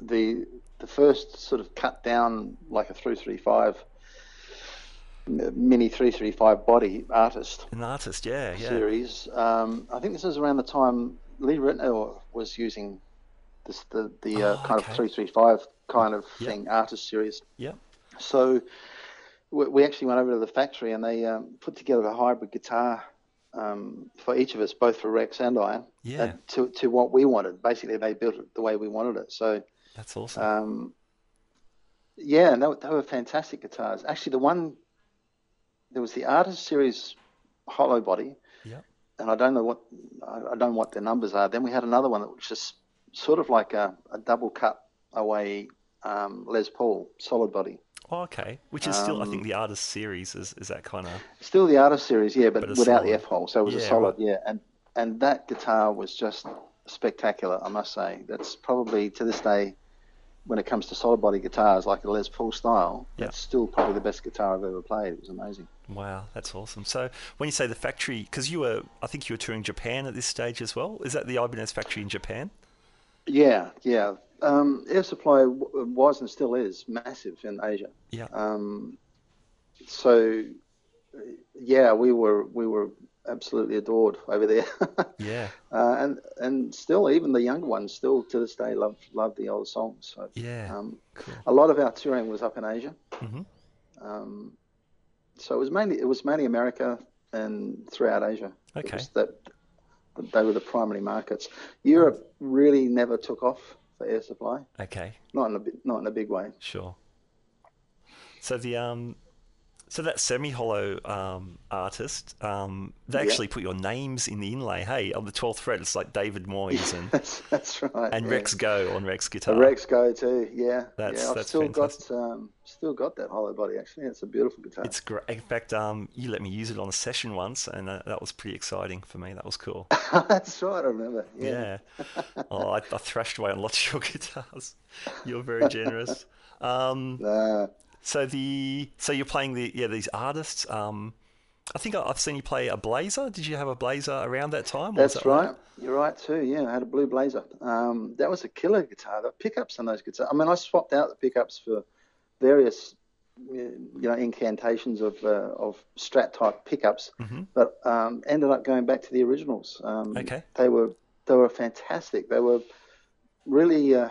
the the first sort of cut down like a 335 mini 335 body artist An artist, yeah, yeah. series. Um, I think this is around the time Lee Ritenour was using this the the uh, Oh, kind okay. of 335 kind of Yeah. thing artist series. Yep. So we, we actually went over to the factory and they um, put together a hybrid guitar um, for each of us, both for Rex and I, Yeah. uh, to, to what we wanted. Basically, they built it the way we wanted it. So, That's awesome. um, yeah, and they, were- they were fantastic guitars. Actually, the one, there was the Artist Series hollow body, Yep. and I don't know what I, I don't know what their numbers are. Then we had another one that was just sort of like a, a double cut away um, Les Paul solid body. Oh, okay. Which is still, I think, um, the artist series is, is that kind of. Still the artist series, yeah, but, But without the. F hole, so it was Yeah, a solid, right. yeah. And and that guitar was just spectacular, I must say. That's probably to this day, when it comes to solid body guitars like a Les Paul style, Yeah. that's still probably the best guitar I've ever played. It was amazing. Wow, that's awesome. So when you say the factory, because you were, I think you were touring Japan at this stage as well. Is that the Ibanez factory in Japan? Yeah, yeah. Um, Air Supply w- was and still is massive in Asia. Yeah. Um, so, yeah, we were we were absolutely adored over there. Yeah. Uh, and and still, even the younger ones still to this day love love the old songs. So Yeah. um, Cool. a lot of our touring was up in Asia. Mhm. Um, so it was mainly it was mainly America and throughout Asia. Okay. that they were the primary markets. Europe really never took off for Air Supply, Okay. not in a not in a big way. Sure. So the um, so that semi-hollow um artist um, they Yeah. actually put your names in the inlay. Hey, on the twelfth fret, it's like David Moyes and That's that's right. and yeah. Rex Goh on Rex guitar. A Rex Goh too. Yeah. That's- yeah. I've that's still fantastic. got um, still got that hollow body. Actually, it's a beautiful guitar. It's great. In fact, um, you let me use it on a session once, and uh, that was pretty exciting for me. That was cool. that's right. I remember. Yeah. Oh, I, I thrashed away on lots of your guitars. You're very generous. Um, Uh, so the so you're playing the yeah these artists. Um, I think I've seen you play a Blazer. Did you have a Blazer around that time? That's that right. You're right too. Yeah, I had a blue blazer. Um, that was a killer guitar. The pickups on those guitars. I mean, I swapped out the pickups for various, you know, incantations of uh, of Strat type pickups, Mhm. but um, ended up going back to the originals. Um, Okay. They were they were fantastic. They were really. Uh,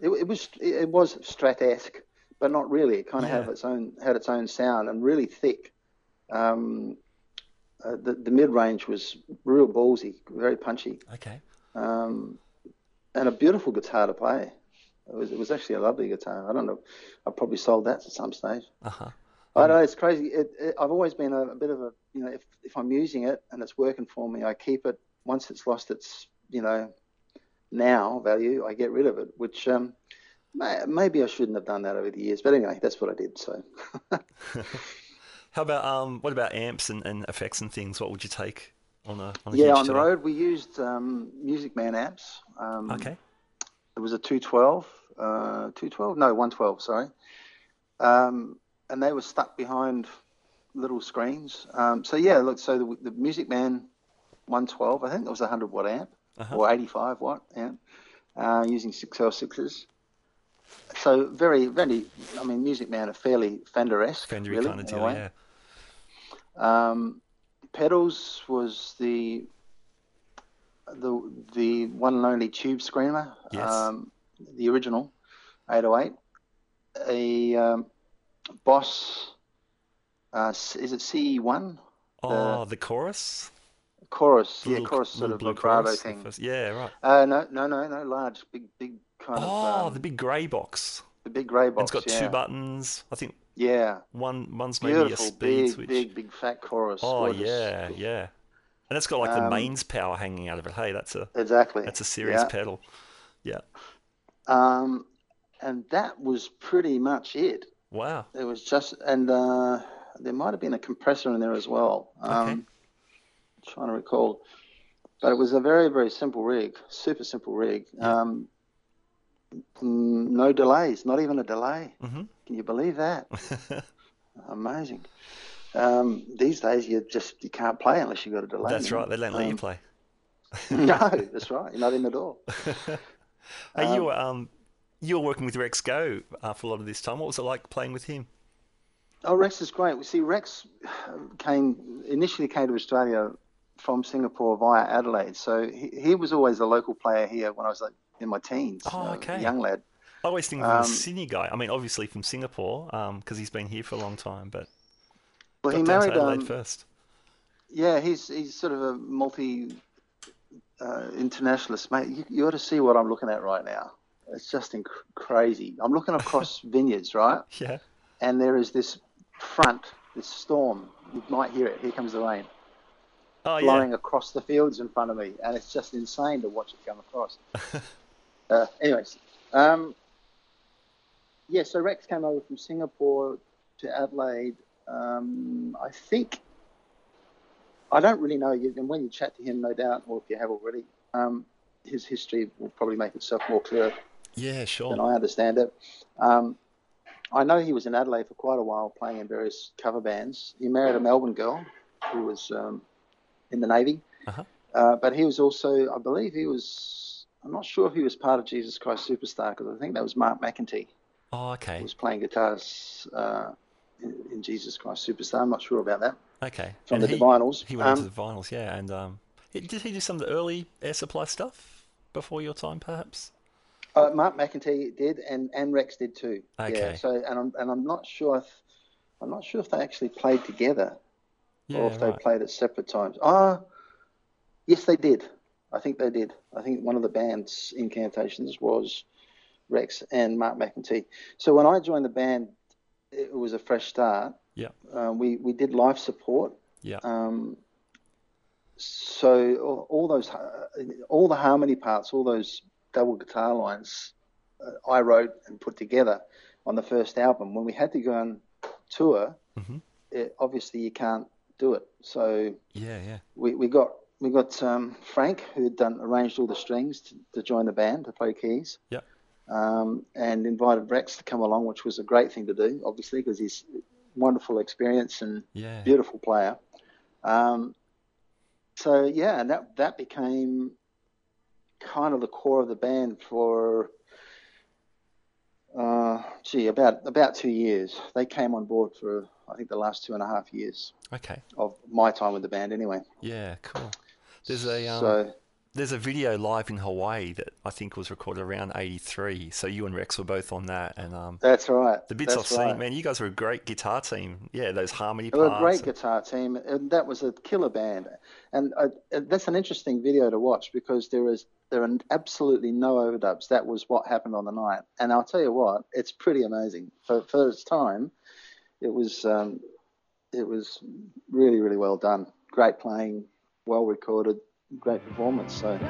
it, it was it was Strat esque, but not really. It kind of Yeah. had its own had its own sound and really thick. Um, uh, the the mid range was real ballsy, very punchy, Okay. um, and a beautiful guitar to play. It was it was actually a lovely guitar. I don't know. I probably sold that at some stage. Uh huh. I know it's crazy. It, it, I've always been a, a bit of a you know if if I'm using it and it's working for me, I keep it. Once it's lost its you know now value, I get rid of it. Which um, maybe I shouldn't have done that over the years, but anyway, that's what I did. So How about um? What about amps and, and effects and things? What would you take on a on a yeah, on the road we used um, Music Man amps. Um, Okay. It was a 212, uh, 212, no 112, sorry. Um, and they were stuck behind little screens. Um, so yeah, look, so the, the Music Man 112, I think it was a 100 watt amp Uh-huh. or 85 watt amp, uh, using 6L6s. So very, very, I mean, Music Man are fairly Fender-esque, Fender really, kind of deal, yeah. Um, pedals was the the the one and only tube screamer. Yes. Um, the original 808. A um, Boss. Uh, is it CE1? Oh, the chorus. Chorus. The yeah, little- chorus sort of vibrato chorus, thing. first- Yeah, right. Uh, no, no, no, no. Large, big, big kind Oh, of. Um, the big grey box. the big grey box. it's got yeah. two buttons. I think Yeah. one one's maybe a speed big, switch. big, big fat chorus. oh gorgeous. yeah, yeah. And it's got like the Um, mains power hanging out of it. Hey, that's a Exactly. that's a serious Yeah. pedal. Yeah. Um, and that was pretty much it. Wow. It was just, and uh, there might have been a compressor in there as well. Um, Okay. Trying to recall, but it was a very, very simple rig, super simple rig. Um, mm, no delays, not even a delay. Mhm. Can you believe that? Amazing. Um, these days, you just you can't play unless you've got a delay. That's right. They don't let you Um, play. no, that's right. You're not in the door. Hey, you were um, you were working with Rex Goh uh, for a lot of this time. What was it like playing with him? Oh, Rex is great. We see Rex came initially came to Australia from Singapore via Adelaide, so he, he was always a local player here when I was like in my teens, Oh, uh, okay. young lad. I always think of as a Um, Sydney guy. I mean, obviously from Singapore, because he's been here for a long time. But Well, got he married. Adelaide Um, first. yeah, he's he's sort of a multi uh, internationalist, mate. You, you ought to see what I'm looking at right now. It's just inc- crazy. I'm looking across vineyards, right? Yeah. and there is this front, this storm. You might hear it. Here comes the rain. Oh yeah. across the fields in front of me, and it's just insane to watch it come across. uh, anyways, um, yeah, so Rex came over from Singapore to Adelaide. Um, I think I don't really know, you- and when you chat to him, no doubt, or if you have already, um, his history will probably make itself more clear Yeah, than sure. I understand it. Um, I know he was in Adelaide for quite a while, playing in various cover bands. He married a Melbourne girl who was um, in the Navy, Uh-huh. uh, but he was also, I believe, he was. I'm not sure if he was part of Jesus Christ Superstar because I think that was Mark McEntee Oh, who okay. was playing guitars uh, in, in Jesus Christ Superstar. I'm not sure about that Okay. from And the he, Divinyls. He went Um, into the vinyls, yeah. And um, did he do some of the early Air Supply stuff before your time, perhaps? Uh, Mark McEntee did, and, and Rex did too. Okay. Yeah. So, and I'm and I'm not sure if I'm not sure if they actually played together Yeah, or if they played at separate times. Ah, yes, they did. I think they did. I think one of the band's incantations was Rex and Mark McEntee. So when I joined the band, it was a fresh start. Yeah. Uh, we we did live support. Yeah. Um, so all, all those all the harmony parts, all those double guitar lines, uh, I wrote and put together on the first album. When we had to go on tour, Mhm. it, obviously you can't do it. So Yeah, yeah. we, we got we got um, Frank who had done arranged all the strings to, to join the band to play keys. Yeah. Um, and invited Rex to come along, which was a great thing to do, obviously, because he's wonderful experience and Yeah. beautiful player. Um, so yeah, and that that became kind of the core of the band for uh, gee about about two years. They came on board for I think the last two and a half years Okay. of my time with the band, anyway. Yeah, cool. There's a um, so there's a video live in Hawaii that I think was recorded around '83. So you and Rex were both on that, and um, That's right. the bits That's I've seen, right. man, you guys were a great guitar team. Yeah, those harmony They were a great guitar team, and that was a killer band. And uh, that's an interesting video to watch because there is there are absolutely no overdubs. That was what happened on the night, and I'll tell you what, it's pretty amazing for for its time. It was um, it was really really well done. Great playing, well recorded, great performance. So.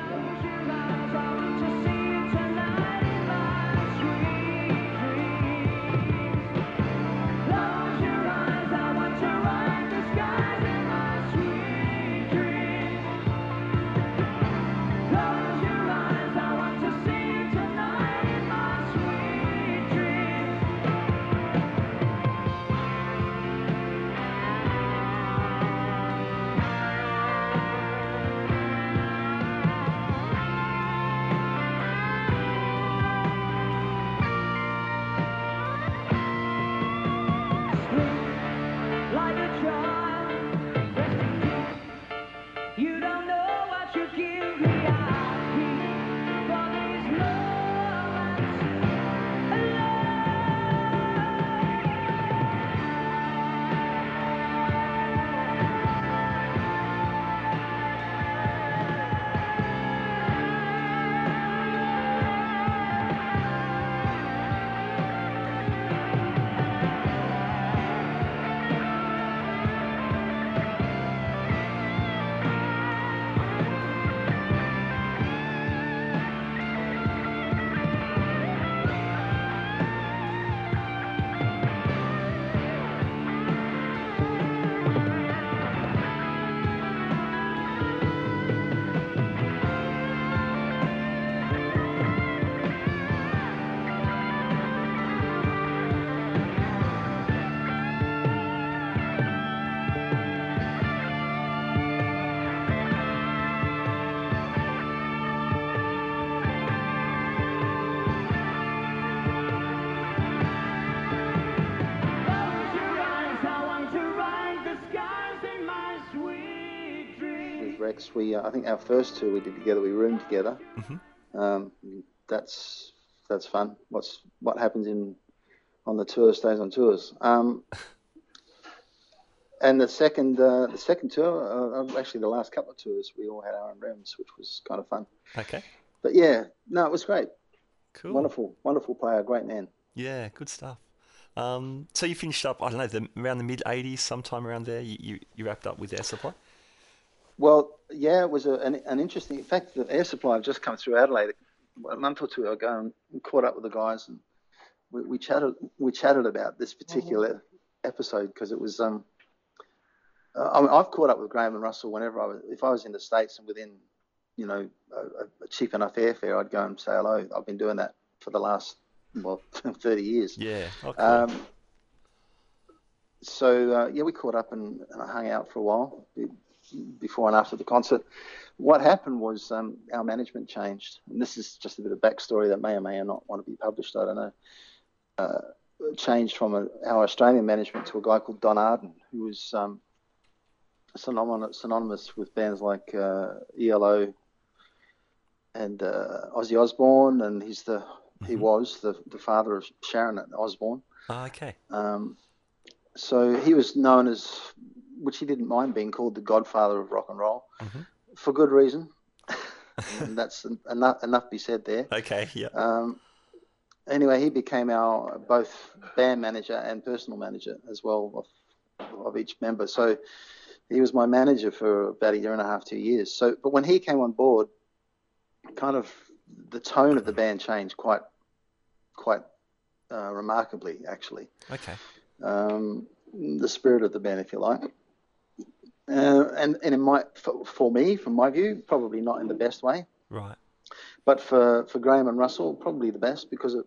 We, uh, I think our first tour we did together, we roomed together. Mm-hmm. Um, that's that's fun. What's what happens in on the tour stays on tours. Um, and the second uh, the second tour, uh, actually the last couple of tours, we all had our own rooms, which was kind of fun. Okay, But yeah, no, it was great. cool. Wonderful, wonderful player, great man. Yeah, good stuff. Um, so you finished up, I don't know, the, around the mid '80s, sometime around there. You, you, you wrapped up with Air Supply. Well, yeah, it was a, an, an interesting. In fact, the air supply had just come through Adelaide a month or two ago and caught up with the guys, and we, we chatted. We chatted about this particular episode because it was. Um, I mean, I've caught up with Graham and Russell whenever I was. If I was in the states and within, you know, a, a cheap enough airfare, I'd go and say hello. I've been doing that for the last well, thirty years. Yeah. Cool. Um, so uh, yeah, we caught up and, and I hung out for a while before and after the concert. What happened was um, our management changed, and this is just a bit of backstory that may or may not want to be published. I don't know. Uh, changed from a, our Australian management to a guy called Don Arden, who was um, synonymous, synonymous with bands like uh, ELO and uh, Ozzy Osbourne, and he's the he was the, the father of Sharon Osbourne. Ah, okay. Um, so he was known as, which he didn't mind being called the godfather of rock and roll, Mhm. for good reason. and that's enough, enough be said there. Okay. Yeah. Um, anyway, he became our both band manager and personal manager as well of, of each member. So he was my manager for about a year and a half, two years. So, but when he came on board, kind of the tone of the band changed quite, quite uh, remarkably, actually Okay. um, the spirit of the band, if you like. Uh, and and in my for, for me, from my view, probably not in the best way, Right. but for, for Graham and Russell, probably the best because it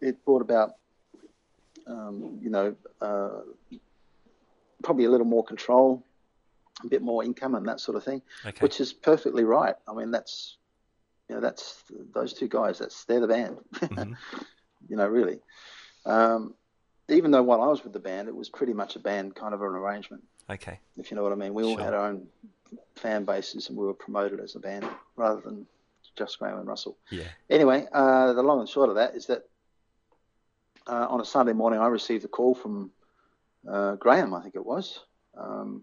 it brought about, um, you know, uh, probably a little more control, a bit more income, and that sort of thing, Okay. which is perfectly right. I mean, that's you know, that's those two guys. That's they're the band. Mhm. you know, really. Um, even though while I was with the band, it was pretty much a band kind of an arrangement, Okay. if you know what I mean. We all Sure. had our own fan bases and we were promoted as a band. rather than just Graham and Russell. Yeah. Anyway, uh, the long and short of that is that uh, on a Sunday morning, I received a call from uh, Graham, I think it was. Um,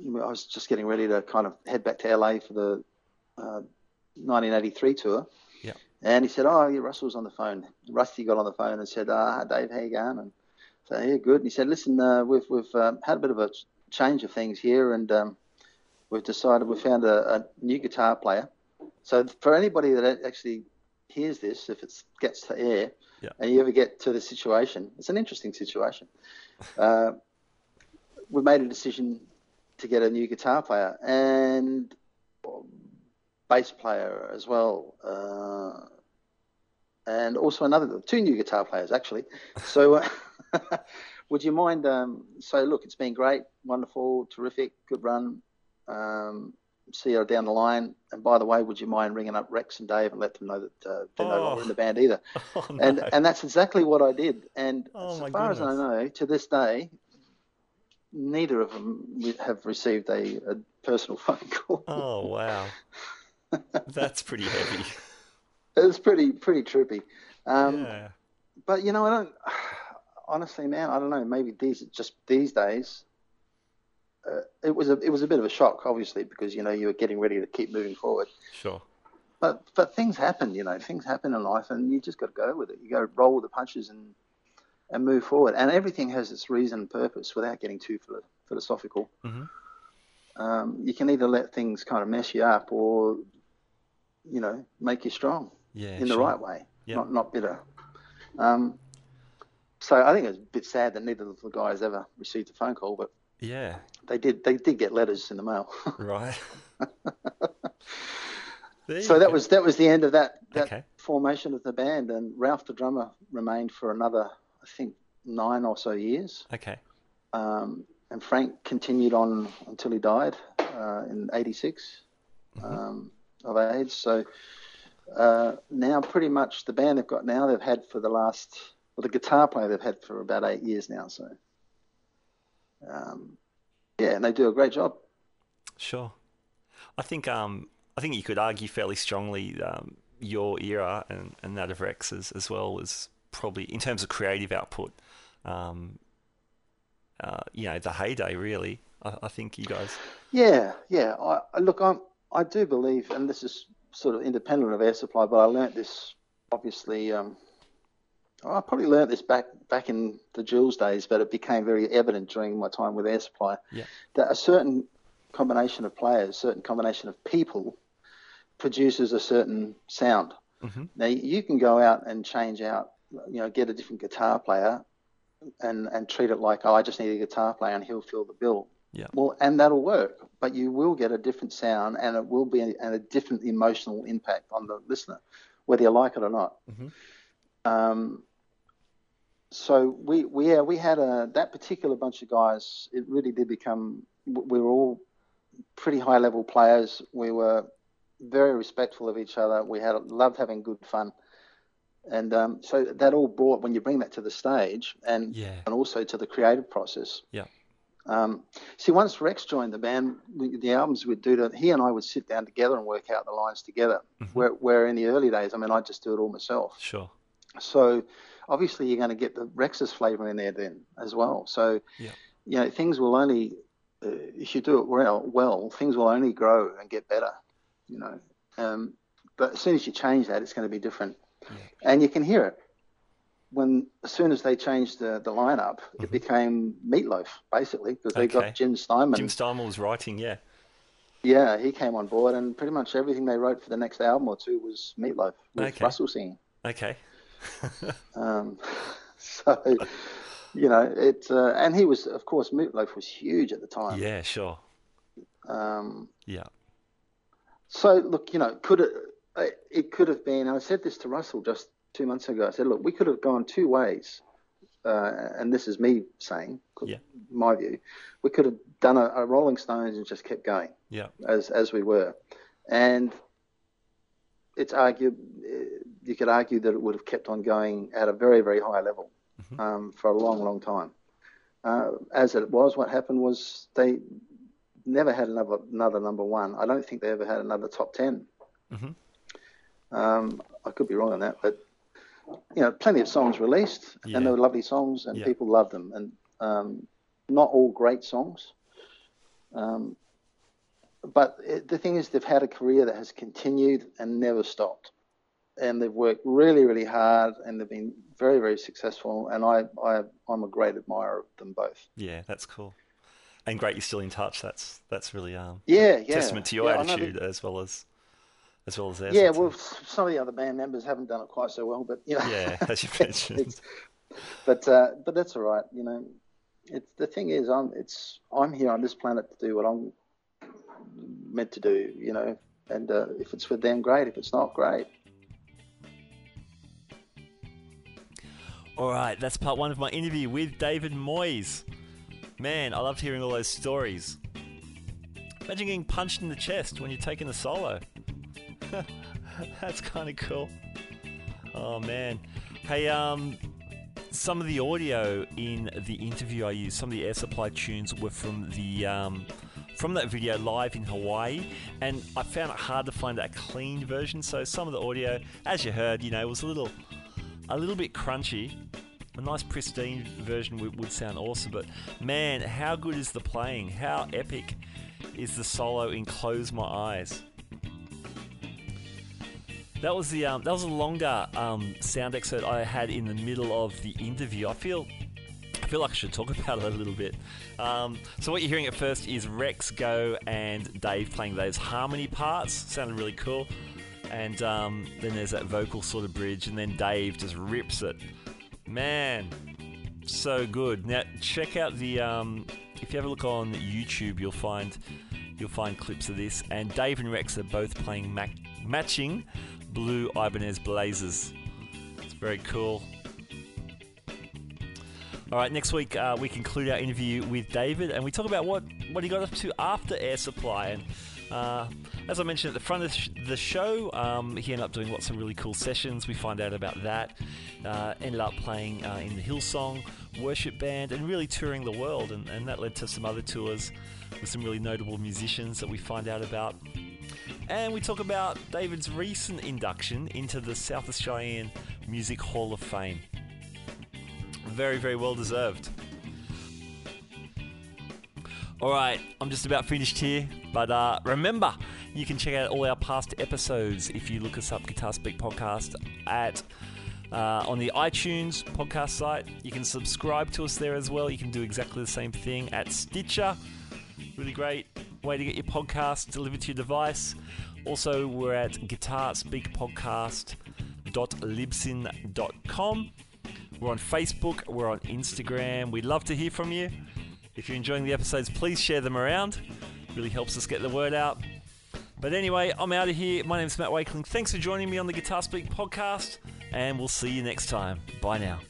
I was just getting ready to kind of head back to LA for the uh, 1983 tour. Yeah. And he said, "Oh, yeah, Russell's on the phone." Rusty got on the phone and said, "Ah, Dave, how you going?" And so, "Yeah, good." And he said, "Listen, uh, we've we've um, had a bit of a change of things here, and um, we've decided we found a, a new guitar player. So for anybody that actually hears this, if it gets to air, Yeah. and you ever get to the situation, it's an interesting situation. Uh, we've made a decision to get a new guitar player and bass player as well, uh, and also another two new guitar players actually. So, uh, would you mind? Um, so, look, it's been great, wonderful, terrific, good run. Um, see you down the line. And by the way, would you mind ringing up Rex and Dave and let them know that uh, they're no Oh. longer in the band either? Oh, no. And and that's exactly what I did. And Oh, as far as I know, to this day, neither of them have received a, a personal phone call. oh, wow. That's pretty heavy. It's pretty pretty trippy. Um, yeah. But you know, I don't. Honestly, man, I don't know. Maybe these just these days. Uh, it was a it was a bit of a shock, obviously, because you know you were getting ready to keep moving forward. Sure. But but things happen, you know, things happen in life, and you just got to go with it. You got to roll with the punches and and move forward. And everything has its reason and purpose, without getting too philo- philosophical. Mhm. Um, you can either let things kind of mess you up, or you know, make you strong Yeah. in the right way, Yeah. not not bitter. Um, so I think it's a bit sad that neither of the guys ever received a phone call, but Yeah. they did. They did get letters in the mail. Right. So that go. was that was the end of that that Okay. formation of the band, and Ralph the drummer remained for another, I think, nine or so years, Okay. um, and Frank continued on until he died uh, in '86 um, of AIDS. So uh, now, pretty much the band they've got now, they've had for the last, well, the guitar player they've had for about eight years now. So um, yeah, and they do a great job. Sure. I think um I think you could argue fairly strongly um, your era and, and that of Rex's as, as well was probably in terms of creative output, um, uh, you know, the heyday really. I, I think you guys. Yeah, yeah. I, I look, I'm, I do believe, and this is sort of independent of air supply, but I learnt this obviously. Um, I probably learnt this back back in the Jules days, but it became very evident during my time with Air Supply Yeah. that a certain combination of players, certain combination of people, produces a certain sound. Mhm. Now you can go out and change out, you know, get a different guitar player, and and treat it like, oh, I just need a guitar player and he'll fill the bill. Yeah. Well, and that'll work, but you will get a different sound, and it will be a, and a different emotional impact on the listener, whether you like it or not. Mhm. Um, so we we yeah, we had a that particular bunch of guys. It really did become. We were all pretty high level players. We were very respectful of each other. We had loved having good fun, and um, so that all brought when you bring that to the stage and Yeah. and also to the creative process. Yeah. Um, see, once Rex joined the band, we, the albums we'd do, to, he and I would sit down together and work out the lines together. Mhm. Where, where in the early days, I mean, I'd just do it all myself. Sure. So obviously, you're going to get the Rex's flavour in there then as well. So Yeah. you know, things will only uh, if you do it well, well, things will only grow and get better. You know, um, but as soon as you change that, it's going to be different, and you can hear it when as soon as they changed the, the lineup, it became Meatloaf basically because they Mm-hmm. Okay. got Jim Steinman. Jim Steinman was writing. Yeah. yeah, he came on board, and pretty much everything they wrote for the next album or two was Meatloaf with Okay. Russell singing. Okay. Um, so, you know, it, uh, and he was, of course, Meatloaf was huge at the time. Yeah. Sure. Um, Yeah. so, look, you know, could it, it could have been, I said this to Russell just two months ago. I said, look, we could have gone two ways. Uh, and this is me saying, Yeah. my view. We could have done a, a Rolling Stones and just kept going. Yeah. as as we were, and it's argued you could argue that it would have kept on going at a very very high level um, for a long long time. Uh, as it was, what happened was they never had another another number one. I don't think they ever had another top 10 Mhm. Um, I could be wrong on that, but you know, plenty of songs released, Yeah. and they were lovely songs, and Yeah. people loved them, and um, not all great songs. Um, but it, the thing is, they've had a career that has continued and never stopped, and they've worked really, really hard, and they've been very, very successful. And I, I, I'm a great admirer of them both. Yeah, that's cool. And great, you're still in touch. That's that's really um, Yeah, yeah. testament to your Yeah, attitude that- as well as as well as theirs. Yeah, well, some of the other band members haven't done it quite so well, but you know. yeah, as you mentioned. but uh, but that's all right. You know, it's the thing is, I'm it's I'm here on this planet to do what I'm meant to do. You know, and uh, if it's with them, great. If it's not, great. All right, that's part one of my interview with David Moyes. Man, I loved hearing all those stories. Imagine getting punched in the chest when you're taking a solo. that's kind of cool. Oh man. Hey, um, some of the audio in the interview I used, some of the Air Supply tunes were from the um, from that video live in Hawaii, and I found it hard to find a clean version. So some of the audio, as you heard, you know, was a little a little bit crunchy. A nice pristine version would, would sound awesome, but man, how good is the playing? How epic is the solo in "Close My Eyes"? That was the um, that was a longer um, sound excerpt I had in the middle of the interview. I feel I feel like I should talk about it a little bit. Um, so what you're hearing at first is Rex Goh and Dave playing those harmony parts. Sounded really cool. And um, then there's that vocal sort of bridge, and then Dave just rips it. Man, so good. Now check out the um, if you have a look on YouTube, you'll find you'll find clips of this. And Dave and Rex are both playing mac- matching blue Ibanez blazers. It's very cool. All right, next week uh, we conclude our interview with David, and we talk about what what he got up to after Air Supply. And uh, as I mentioned at the front of the show, um, he ended up doing lots of really cool sessions. We find out about that. Uh, ended up playing uh, in the Hillsong worship band and really touring the world, and, and that led to some other tours with some really notable musicians that we find out about. And we talk about David's recent induction into the South Australian Music Hall of Fame. Very, very well deserved. All right, I'm just about finished here, but uh, remember, you can check out all our past episodes if you look us up Guitar Speak Podcast at uh, on the iTunes podcast site. You can subscribe to us there as well. You can do exactly the same thing at Stitcher. Really great way to get your podcast delivered to your device. Also, we're at guitarspeakpodcast.libsyn.com. We're on Facebook, we're on Instagram. We'd love to hear from you. If you're enjoying the episodes, please share them around. Really helps us get the word out. But anyway, I'm out of here. My name's Matt Wakeling. Thanks for joining me on the Guitar Speak podcast, and we'll see you next time. Bye now.